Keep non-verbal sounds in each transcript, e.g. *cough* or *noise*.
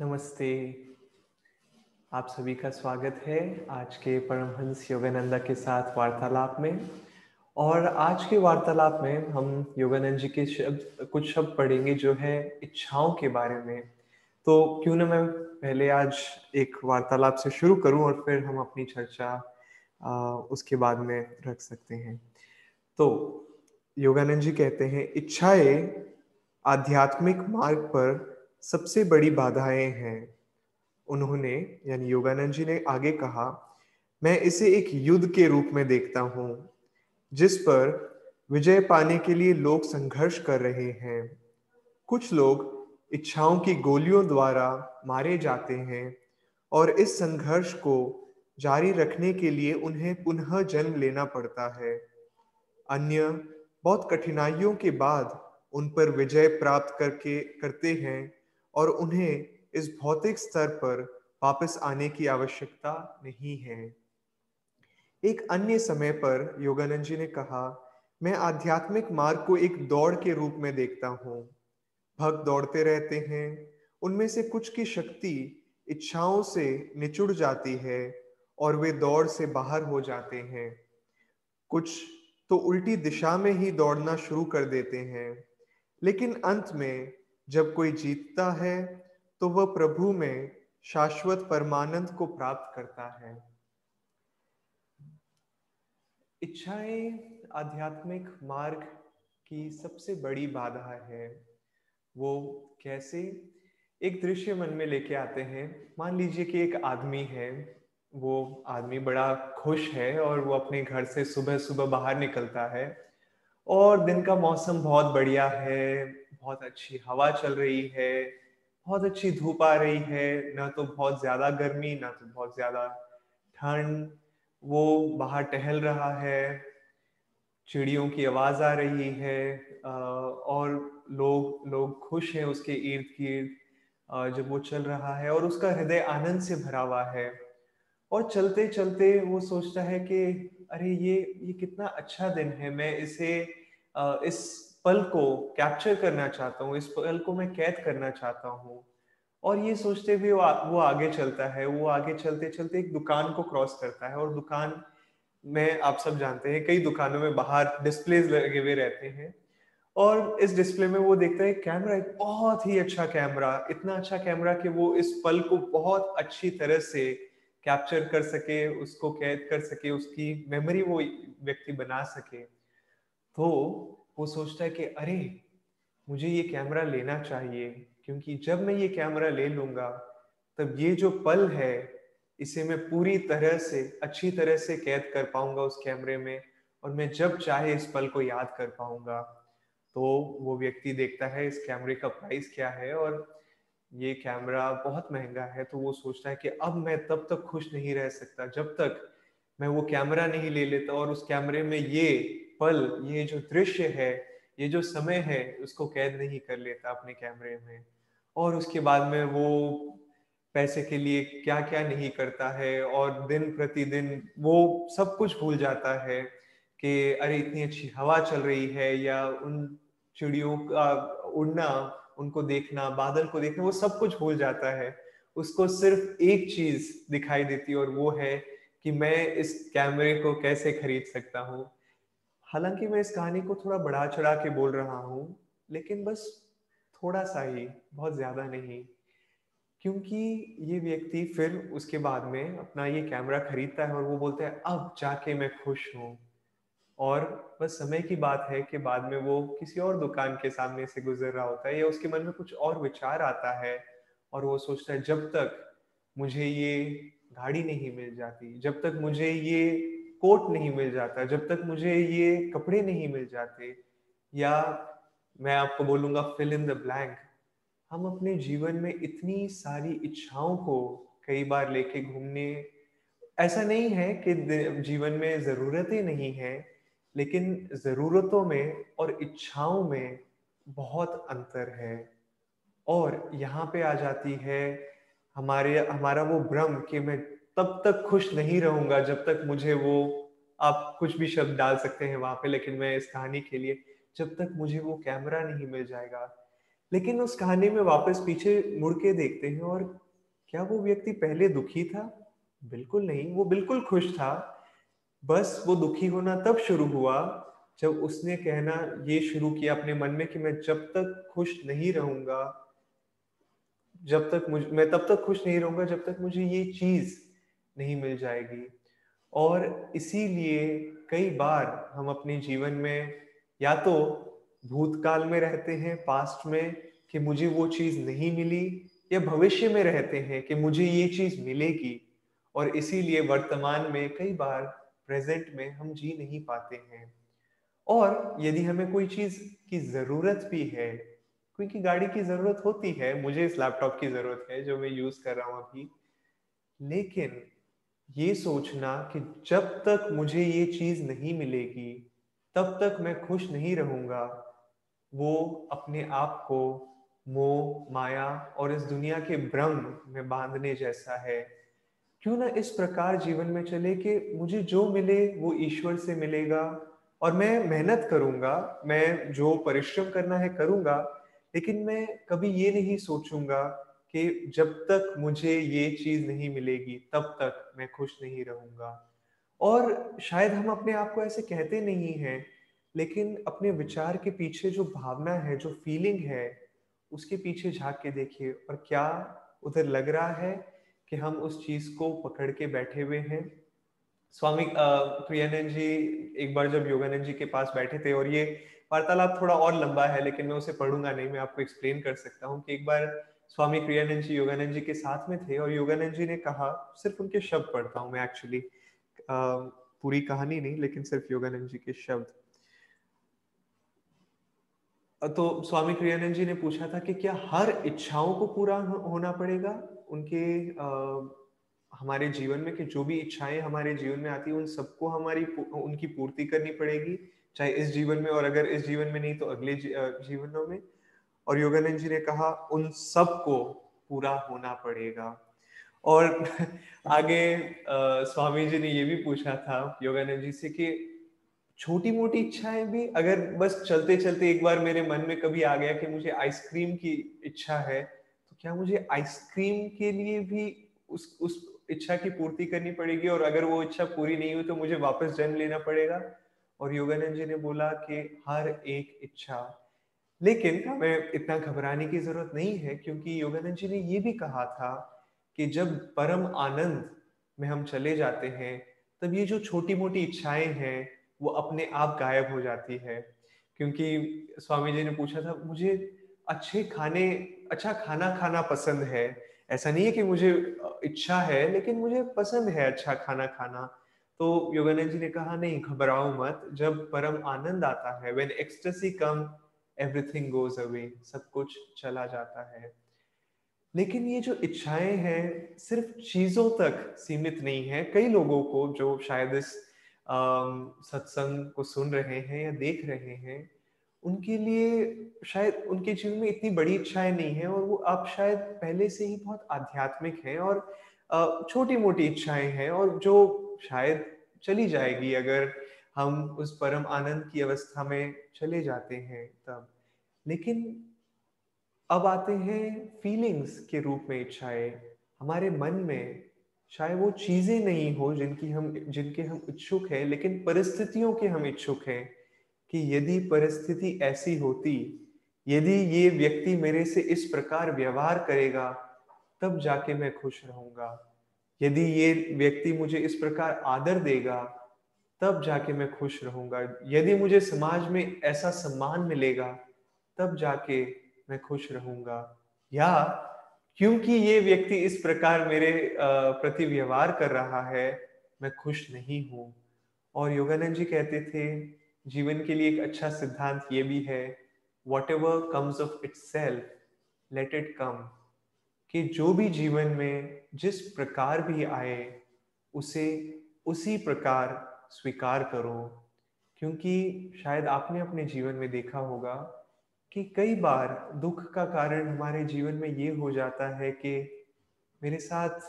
नमस्ते। आप सभी का स्वागत है आज के परमहंस योगानंदा के साथ वार्तालाप में। और आज के वार्तालाप में हम योगानंद जी के शब्द कुछ शब्द पढ़ेंगे जो है इच्छाओं के बारे में। तो क्यों ना मैं पहले आज एक वार्तालाप से शुरू करूँ और फिर हम अपनी चर्चा आ, उसके बाद में रख सकते हैं। तो योगानंद जी कहते हैं इच्छाएँ आध्यात्मिक मार्ग पर सबसे बड़ी बाधाएँ हैं। उन्होंने, यानी योगानंद जी ने आगे कहा, मैं इसे एक युद्ध के रूप में देखता हूँ, जिस पर विजय पाने के लिए लोग संघर्ष कर रहे हैं। कुछ लोग इच्छाओं की गोलियों द्वारा मारे जाते हैं और इस संघर्ष को जारी रखने के लिए उन्हें पुनः जन्म लेना पड़ता है। अन्य बहुत कठिनाइयों के बाद उन पर विजय प्राप्त करके, करते हैं और उन्हें इस भौतिक स्तर पर वापस आने की आवश्यकता नहीं है। एक अन्य समय पर योगानंद जी ने कहा, मैं आध्यात्मिक मार्ग को एक दौड़ के रूप में देखता हूँ। भक्त दौड़ते रहते हैं। उनमें से कुछ की शक्ति इच्छाओं से निचुड़ जाती है और वे दौड़ से बाहर हो जाते हैं। कुछ तो उल्टी दिशा में ही दौड़ना शुरू कर देते हैं। लेकिन अंत में जब कोई जीतता है तो वह प्रभु में शाश्वत परमानंद को प्राप्त करता है। इच्छाएँ आध्यात्मिक मार्ग की सबसे बड़ी बाधा है। वो कैसे? एक दृश्य मन में लेके आते हैं। मान लीजिए कि एक आदमी है। वो आदमी बड़ा खुश है और वो अपने घर से सुबह सुबह बाहर निकलता है और दिन का मौसम बहुत बढ़िया है। बहुत अच्छी हवा चल रही है, बहुत अच्छी धूप आ रही है, ना तो बहुत ज़्यादा गर्मी, ना तो बहुत ज़्यादा ठंड, वो बाहर टहल रहा है, चिड़ियों की आवाज़ आ रही है और लोग लोग खुश हैं उसके इर्द गिर्द जब वो चल रहा है और उसका हृदय आनंद से भरा हुआ है। और चलते चलते वो सोचता है कि, अरे, ये ये कितना अच्छा दिन है, मैं इसे इस पल को कैप्चर करना चाहता हूँ इस पल को मैं कैद करना चाहता हूँ। और ये सोचते हुए वो, आगे चलता है वो आगे चलते चलते एक दुकान को क्रॉस करता है। और दुकान में आप सब जानते हैं कई दुकानों में बाहर डिस्प्लेज लगे हुए रहते हैं। और इस डिस्प्ले में वो देखता है कैमरा एक बहुत ही अच्छा कैमरा इतना अच्छा कैमरा कि वो इस पल को बहुत अच्छी तरह से कैप्चर कर सके उसको कैद कर सके उसकी मेमोरी वो व्यक्ति बना सके। तो वो सोचता है कि अरे, मुझे ये कैमरा लेना चाहिए, क्योंकि जब मैं ये कैमरा ले लूँगा, तब ये जो पल है, इसे मैं पूरी तरह से, अच्छी तरह से कैद कर पाऊँगा उस कैमरे में, और मैं जब चाहे इस पल को याद कर पाऊँगा। तो वो व्यक्ति देखता है, इस कैमरे का प्राइस क्या है, और ये कैमरा बहुत महँगा है तो वो सोचता है कि अब मैं तब तक खुश नहीं रह सकता, जब तक मैं वो कैमरा नहीं ले लेता, और उस कैमरे में ये पल, ये जो दृश्य है, ये जो समय है, उसको कैद नहीं कर लेता अपने कैमरे में। और उसके बाद में वो पैसे के लिए क्या क्या नहीं करता है और दिन प्रतिदिन वो सब कुछ भूल जाता है कि, अरे, इतनी अच्छी हवा चल रही है या उन चिड़ियों का उड़ना, उनको देखना, बादल को देखना, वो सब कुछ भूल जाता है। उसको सिर्फ़ एक चीज़ दिखाई देती है और वो है कि मैं इस कैमरे को कैसे खरीद सकता हूँ। हालाँकि मैं इस कहानी को थोड़ा बढ़ा चढ़ा के बोल रहा हूँ, लेकिन बस थोड़ा सा ही, बहुत ज़्यादा नहीं। क्योंकि ये व्यक्ति फिर उसके बाद में अपना ये कैमरा खरीदता है और वो बोलता है, अब जाके मैं खुश हूँ। और बस समय की बात है कि बाद में वो किसी और दुकान के सामने से गुजर रहा होता है या उसके मन में कुछ और विचार आता है और वो सोचता है, जब तक मुझे ये गाड़ी नहीं मिल जाती, जब तक मुझे ये कोट नहीं मिल जाता, जब तक मुझे ये कपड़े नहीं मिल जाते, या मैं आपको बोलूँगा फिल इन द ब्लैंक हम अपने जीवन में इतनी सारी इच्छाओं को कई बार लेके घूमने, ऐसा नहीं है कि जीवन में जरूरतें नहीं है, लेकिन जरूरतों में और इच्छाओं में बहुत अंतर है। और यहाँ पे आ जाती है हमारे, हमारा वो भ्रम कि मैं तब तक खुश नहीं रहूँगा जब तक मुझे वो, आप कुछ भी शब्द डाल सकते हैं वहाँ पे, लेकिन मैं इस कहानी के लिए जब तक मुझे वो कैमरा नहीं मिल जाएगा। लेकिन उस कहानी में वापस पीछे मुड़ के देखते हैं और क्या वो व्यक्ति पहले दुखी था? बिल्कुल नहीं, वो बिल्कुल खुश था। बस वो दुखी होना तब शुरू हुआ जब उसने कहना, ये शुरू किया अपने मन में कि मैं जब तक खुश नहीं रहूँगा, जब तक मुझ, मैं तब तक खुश नहीं रहूँगा जब तक मुझे ये चीज़ नहीं मिल जाएगी। और इसीलिए कई बार हम अपने जीवन में या तो भूतकाल में रहते हैं पास्ट में, कि मुझे वो चीज़ नहीं मिली, या भविष्य में रहते हैं, कि मुझे ये चीज़ मिलेगी। और इसीलिए वर्तमान में कई बार प्रेजेंट में हम जी नहीं पाते हैं। और यदि हमें कोई चीज़ की ज़रूरत भी है, क्योंकि गाड़ी की ज़रूरत होती है, मुझे इस लैपटॉप की ज़रूरत है, जो मैं यूज़ कर रहा हूँ अभी। लेकिन ये सोचना कि जब तक मुझे ये चीज़ नहीं मिलेगी, तब तक मैं खुश नहीं रहूँगा। वो अपने आप को मोह, माया और इस दुनिया के भ्रम में बांधने जैसा है। क्यों ना इस प्रकार जीवन में चले कि मुझे जो मिले वो ईश्वर से मिलेगा और मैं मेहनत करूँगा, मैं जो परिश्रम करना है करूँगा, लेकिन मैं कभी ये नहीं सोचूँगा कि जब तक मुझे ये चीज़ नहीं मिलेगी, तब तक। मैं खुश नहीं रहूँगा। और शायद हम अपने आप को ऐसे कहते नहीं हैं, लेकिन अपने विचार के पीछे जो भावना है, जो फीलिंग है, उसके पीछे झाँक के देखिए। और क्या उधर लग रहा है कि हम उस चीज़ को पकड़ के बैठे हुए हैं? स्वामी प्रियानंद जी एक बार जब योगानंद जी के पास बैठे थे, और ये वार्तालाप थोड़ा और लंबा है, लेकिन मैं उसे पढ़ूँगा नहीं, मैं आपको एक्सप्लेन कर सकता हूँ कि एक बार स्वामी क्रियानंद जी योगानंद जी के साथ में थे और योगानंद जी ने कहा सिर्फ़ उनके शब्द पढ़ता हूँ मैं एक्चुअली पूरी कहानी नहीं लेकिन सिर्फ़ योगानंद जी के शब्द। तो स्वामी क्रियानंद जी ने पूछा था कि क्या हर इच्छाओं को पूरा होना पड़ेगा? उनके आ, हमारे जीवन में कि जो भी इच्छाएँ हमारे जीवन में आती है उन सबको हमारी उनकी पूर्ति करनी पड़ेगी चाहे इस जीवन में और अगर इस जीवन में नहीं तो अगले जीवनों में। और योगानंद जी ने कहा उन सबको पूरा होना पड़ेगा। और *laughs* आगे आ, स्वामी जी ने ये भी पूछा था योगानंद जी से कि छोटी मोटी इच्छाएँ भी अगर बस चलते चलते एक बार मेरे मन में कभी आ गया कि मुझे आइसक्रीम की इच्छा है तो क्या मुझे आइसक्रीम के लिए भी उस उस इच्छा की पूर्ति करनी पड़ेगी? और अगर वो इच्छा पूरी नहीं हुई तो मुझे वापस जन्म लेना पड़ेगा? और योगानंद जी ने बोला कि हर एक इच्छा लेकिन हमें इतना घबराने की ज़रूरत नहीं है, क्योंकि योगानंद जी ने ये भी कहा था कि जब परम आनंद में हम चले जाते हैं, तब ये जो छोटी मोटी इच्छाएँ हैं, वो अपने आप गायब हो जाती है। क्योंकि स्वामी जी ने पूछा था, मुझे अच्छे खाने अच्छा खाना खाना पसंद है। ऐसा नहीं है कि मुझे इच्छा है, लेकिन मुझे पसंद है अच्छा खाना खाना। तो योगानंद जी ने कहा, नहीं, घबराओ मत। जब परम आनंद आता है when ecstasy come everything goes away सब कुछ चला जाता है। लेकिन ये जो इच्छाएँ हैं, सिर्फ़ चीज़ों तक सीमित नहीं है। कई लोगों को जो शायद इस सत्संग को सुन रहे हैं या देख रहे हैं, उनके लिए शायद, उनके जीवन में इतनी बड़ी इच्छाएँ नहीं है और वो अब शायद पहले से ही बहुत आध्यात्मिक हैं और छोटी मोटी इच्छाएँ हैं और जो शायद चली जाएगी अगर हम उस परम आनंद की अवस्था में चले जाते हैं तब। लेकिन अब आते हैं फीलिंग्स के रूप में इच्छाएँ। हमारे मन में शायद वो चीज़ें नहीं हो जिनकी हम, जिनके हम इच्छुक हैं, लेकिन परिस्थितियों के हम इच्छुक हैं कि यदि परिस्थिति ऐसी होती, यदि ये व्यक्ति मेरे से इस प्रकार व्यवहार करेगा, तब जाके मैं खुश रहूँगा। यदि ये व्यक्ति मुझे इस प्रकार आदर देगा तब जाके मैं खुश रहूँगा। यदि मुझे समाज में ऐसा सम्मान मिलेगा, तब जाके मैं खुश रहूँगा। या क्योंकि ये व्यक्ति इस प्रकार मेरे प्रति व्यवहार कर रहा है, मैं खुश नहीं हूँ। और योगानंद जी कहते थे, जीवन के लिए एक अच्छा सिद्धांत ये भी है whatever comes of itself let it come कि जो भी जीवन में जिस प्रकार भी आए, उसे उसी प्रकार स्वीकार करो क्योंकि शायद आपने अपने जीवन में देखा होगा कि कई बार दुख का कारण हमारे जीवन में ये हो जाता है कि मेरे साथ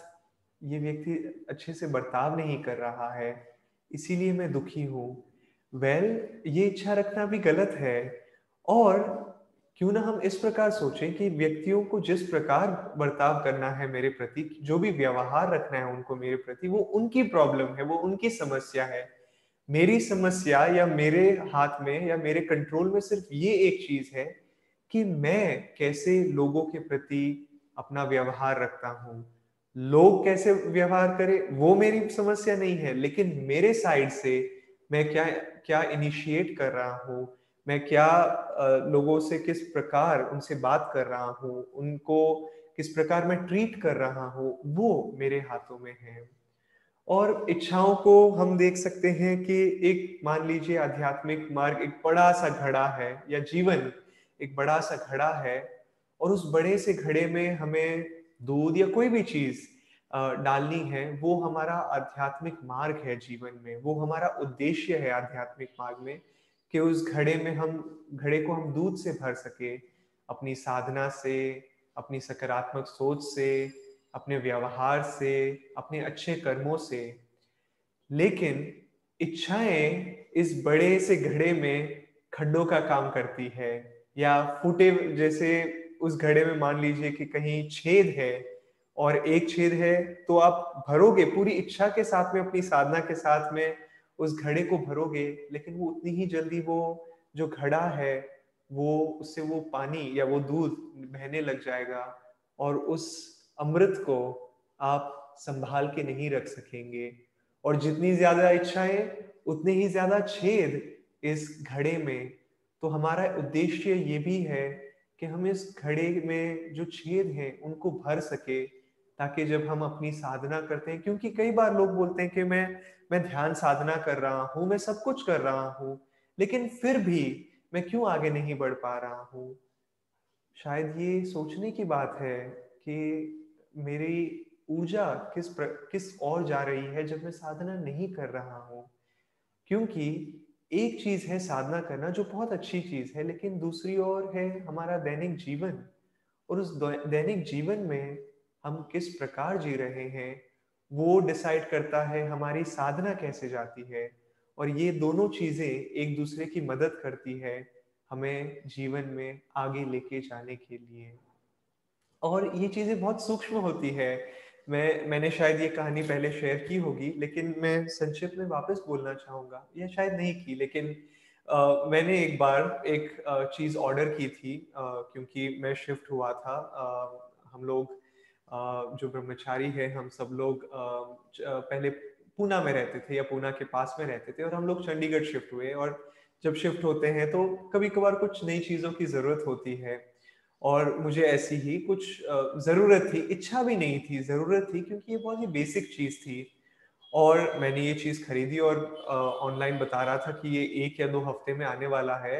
ये व्यक्ति अच्छे से बर्ताव नहीं कर रहा है इसीलिए मैं दुखी हूँ। वेल well, ये इच्छा रखना भी गलत है और क्यों ना हम इस प्रकार सोचें कि व्यक्तियों को जिस प्रकार बर्ताव करना है मेरे प्रति, जो भी व्यवहार रखना है उनको मेरे प्रति, वो उनकी प्रॉब्लम है, वो उनकी समस्या है। मेरी समस्या या मेरे हाथ में या मेरे कंट्रोल में सिर्फ़ ये एक चीज़ है कि मैं कैसे लोगों के प्रति अपना व्यवहार रखता हूँ। लोग कैसे व्यवहार करें, वो मेरी समस्या नहीं है, लेकिन मेरे साइड से मैं क्या क्या इनिशिएट कर रहा हूँ मैं क्या लोगों से किस प्रकार उनसे बात कर रहा हूँ, उनको किस प्रकार मैं ट्रीट कर रहा हूँ, वो मेरे हाथों में है। और इच्छाओं को हम देख सकते हैं कि एक, मान लीजिए आध्यात्मिक मार्ग एक बड़ा सा घड़ा है या जीवन एक बड़ा सा घड़ा है और उस बड़े से घड़े में हमें दूध या कोई भी चीज़ डालनी है, वो हमारा आध्यात्मिक मार्ग है जीवन में, वो हमारा उद्देश्य है आध्यात्मिक मार्ग में कि उस घड़े में हम, घड़े को हम दूध से भर सके, अपनी साधना से, अपनी सकारात्मक सोच से, अपने व्यवहार से, अपने अच्छे कर्मों से। लेकिन इच्छाएँ इस बड़े से घड़े में खड्डों का काम करती है, या फूटे जैसे उस घड़े में मान लीजिए कि कहीं छेद है, और एक छेद है तो आप भरोगे पूरी इच्छा के साथ में, अपनी साधना के साथ में उस घड़े को भरोगे, लेकिन वो उतनी ही जल्दी वो जो घड़ा है, वो, उससे वो पानी या वो दूध बहने लग जाएगा और उस अमृत को आप संभाल के नहीं रख सकेंगे। और जितनी ज़्यादा इच्छाएँ, उतने ही ज़्यादा छेद इस घड़े में। तो हमारा उद्देश्य ये भी है कि हम इस घड़े में जो छेद हैं, उनको भर सके। ताकि जब हम अपनी साधना करते हैं क्योंकि कई बार लोग बोलते हैं कि मैं मैं ध्यान साधना कर रहा हूँ मैं सब कुछ कर रहा हूँ लेकिन फिर भी मैं क्यों आगे नहीं बढ़ पा रहा हूँ? शायद ये सोचने की बात है कि मेरी ऊर्जा किस प्र, किस और जा रही है जब मैं साधना नहीं कर रहा हूँ? क्योंकि एक चीज़ है साधना करना जो बहुत अच्छी चीज़ है लेकिन दूसरी ओर है हमारा दैनिक जीवन और उस दैनिक जीवन में हम किस प्रकार जी रहे हैं वो डिसाइड करता है हमारी साधना कैसे जाती है। और ये दोनों चीज़ें एक दूसरे की मदद करती है हमें जीवन में आगे लेके जाने के लिए। और ये चीज़ें बहुत सूक्ष्म होती है। मैं मैंने शायद ये कहानी पहले शेयर की होगी लेकिन मैं संक्षिप्त में वापस बोलना चाहूँगा। या शायद नहीं की लेकिन Uh, मैंने एक बार एक चीज़ ऑर्डर की थी uh, क्योंकि मैं शिफ्ट हुआ था uh, हम लोग जो ब्रह्मचारी है, हम सब लोग पहले पूना में रहते थे या पूना के पास में रहते थे और हम लोग चंडीगढ़ शिफ्ट हुए और जब शिफ्ट होते हैं तो कभी कभार कुछ नई चीज़ों की ज़रूरत होती है और मुझे ऐसी ही कुछ ज़रूरत थी। इच्छा भी नहीं थी, ज़रूरत थी क्योंकि ये बहुत ही बेसिक चीज़ थी और मैंने ये चीज़ खरीदी और ऑनलाइन बता रहा था कि ये एक या दो हफ़्ते में आने वाला है।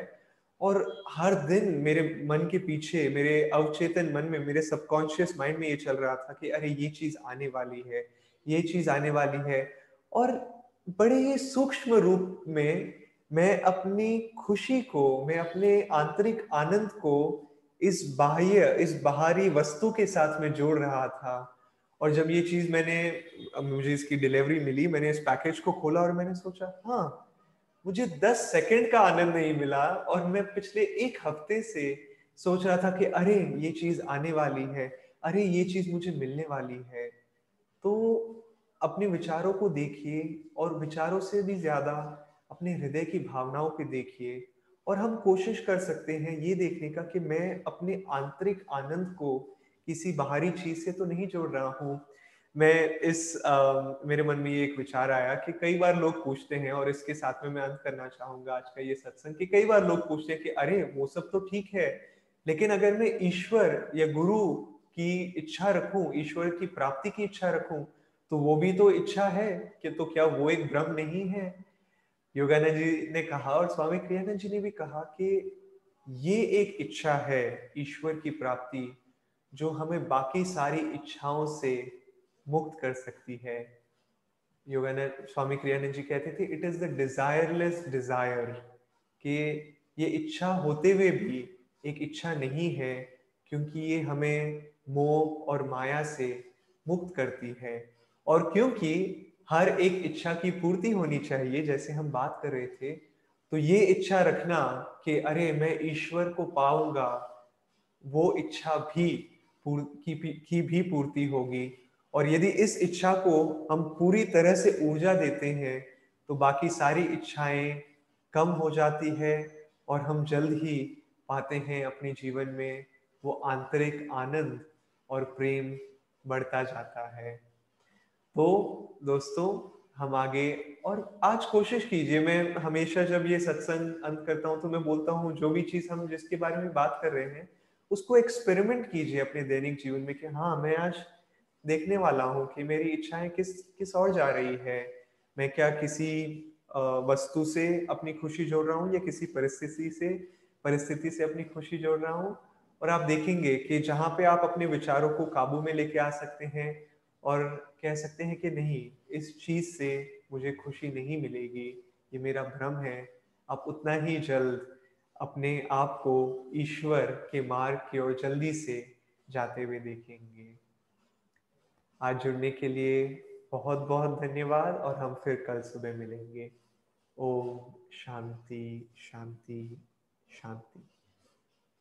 और हर दिन मेरे मन के पीछे, मेरे अवचेतन मन में, मेरे सबकॉन्शियस माइंड में ये चल रहा था कि अरे, ये चीज़ आने वाली है, ये चीज़ आने वाली है। और बड़े ही सूक्ष्म रूप में मैं अपनी खुशी को, मैं अपने आंतरिक आनंद को इस बाह्य, इस बाहरी वस्तु के साथ में जोड़ रहा था। और जब ये चीज़ मैंने, मुझे इसकी डिलीवरी मिली, मैंने इस पैकेज को खोला और मैंने सोचा हाँ मुझे 10 सेकंड का आनंद नहीं मिला और मैं पिछले एक हफ़्ते से सोच रहा था कि अरे, ये चीज़ आने वाली है, अरे, ये चीज़ मुझे मिलने वाली है। तो अपने विचारों को देखिए और विचारों से भी ज़्यादा अपने हृदय की भावनाओं को देखिए और हम कोशिश कर सकते हैं ये देखने का कि मैं अपने आंतरिक आनंद को किसी बाहरी चीज़ से तो नहीं जोड़ रहा हूँ मैं इस आ, मेरे मन में ये एक विचार आया कि कई बार लोग पूछते हैं और इसके साथ में मैं अंत करना चाहूँगा आज का ये सत्संग कि कई बार लोग पूछते हैं कि अरे वो सब तो ठीक है लेकिन अगर मैं ईश्वर या गुरु की इच्छा रखूँ ईश्वर की प्राप्ति की इच्छा रखूँ तो वो भी तो इच्छा है कि तो क्या वो एक ब्रह्म नहीं है? योगानंद जी ने कहा और स्वामी क्रियानंद जी ने भी कहा कि ये एक इच्छा है ईश्वर की प्राप्ति जो हमें बाकी सारी इच्छाओं से मुक्त कर सकती है। योगानंद स्वामी क्रियानंद जी कहते थे it is the desireless desire कि ये इच्छा होते हुए भी एक इच्छा नहीं है क्योंकि ये हमें मोह और माया से मुक्त करती है। और क्योंकि हर एक इच्छा की पूर्ति होनी चाहिए जैसे हम बात कर रहे थे तो ये इच्छा रखना कि अरे मैं ईश्वर को पाऊँगा वो इच्छा भी की, की भी पूर्ति होगी। और यदि इस इच्छा को हम पूरी तरह से ऊर्जा देते हैं तो बाकी सारी इच्छाएँ कम हो जाती है और हम जल्द ही पाते हैं अपने जीवन में वो आंतरिक आनंद और प्रेम बढ़ता जाता है। तो दोस्तों, हम आगे और आज कोशिश कीजिए, मैं हमेशा जब ये सत्संग अंत करता हूँ तो मैं बोलता हूँ, जो भी चीज़ हम जिसके बारे में बात कर रहे हैं, उसको एक्सपेरिमेंट कीजिए अपने दैनिक जीवन में कि हाँ मैं आज देखने वाला हूँ कि मेरी इच्छाएँ किस किस और जा रही है। मैं क्या किसी वस्तु से अपनी खुशी जोड़ रहा हूँ या किसी परिस्थिति से परिस्थिति से अपनी खुशी जोड़ रहा हूँ? और आप देखेंगे कि जहाँ पे आप अपने विचारों को काबू में लेके आ सकते हैं और कह सकते हैं कि नहीं, इस चीज़ से मुझे खुशी नहीं मिलेगी, ये मेरा भ्रम है। आप उतना ही जल्द अपने आप को ईश्वर के मार्ग की ओर जल्दी से जाते हुए देखेंगे। आज जुड़ने के लिए बहुत बहुत धन्यवाद और हम फिर कल सुबह मिलेंगे। ओम शांति शांति शांति।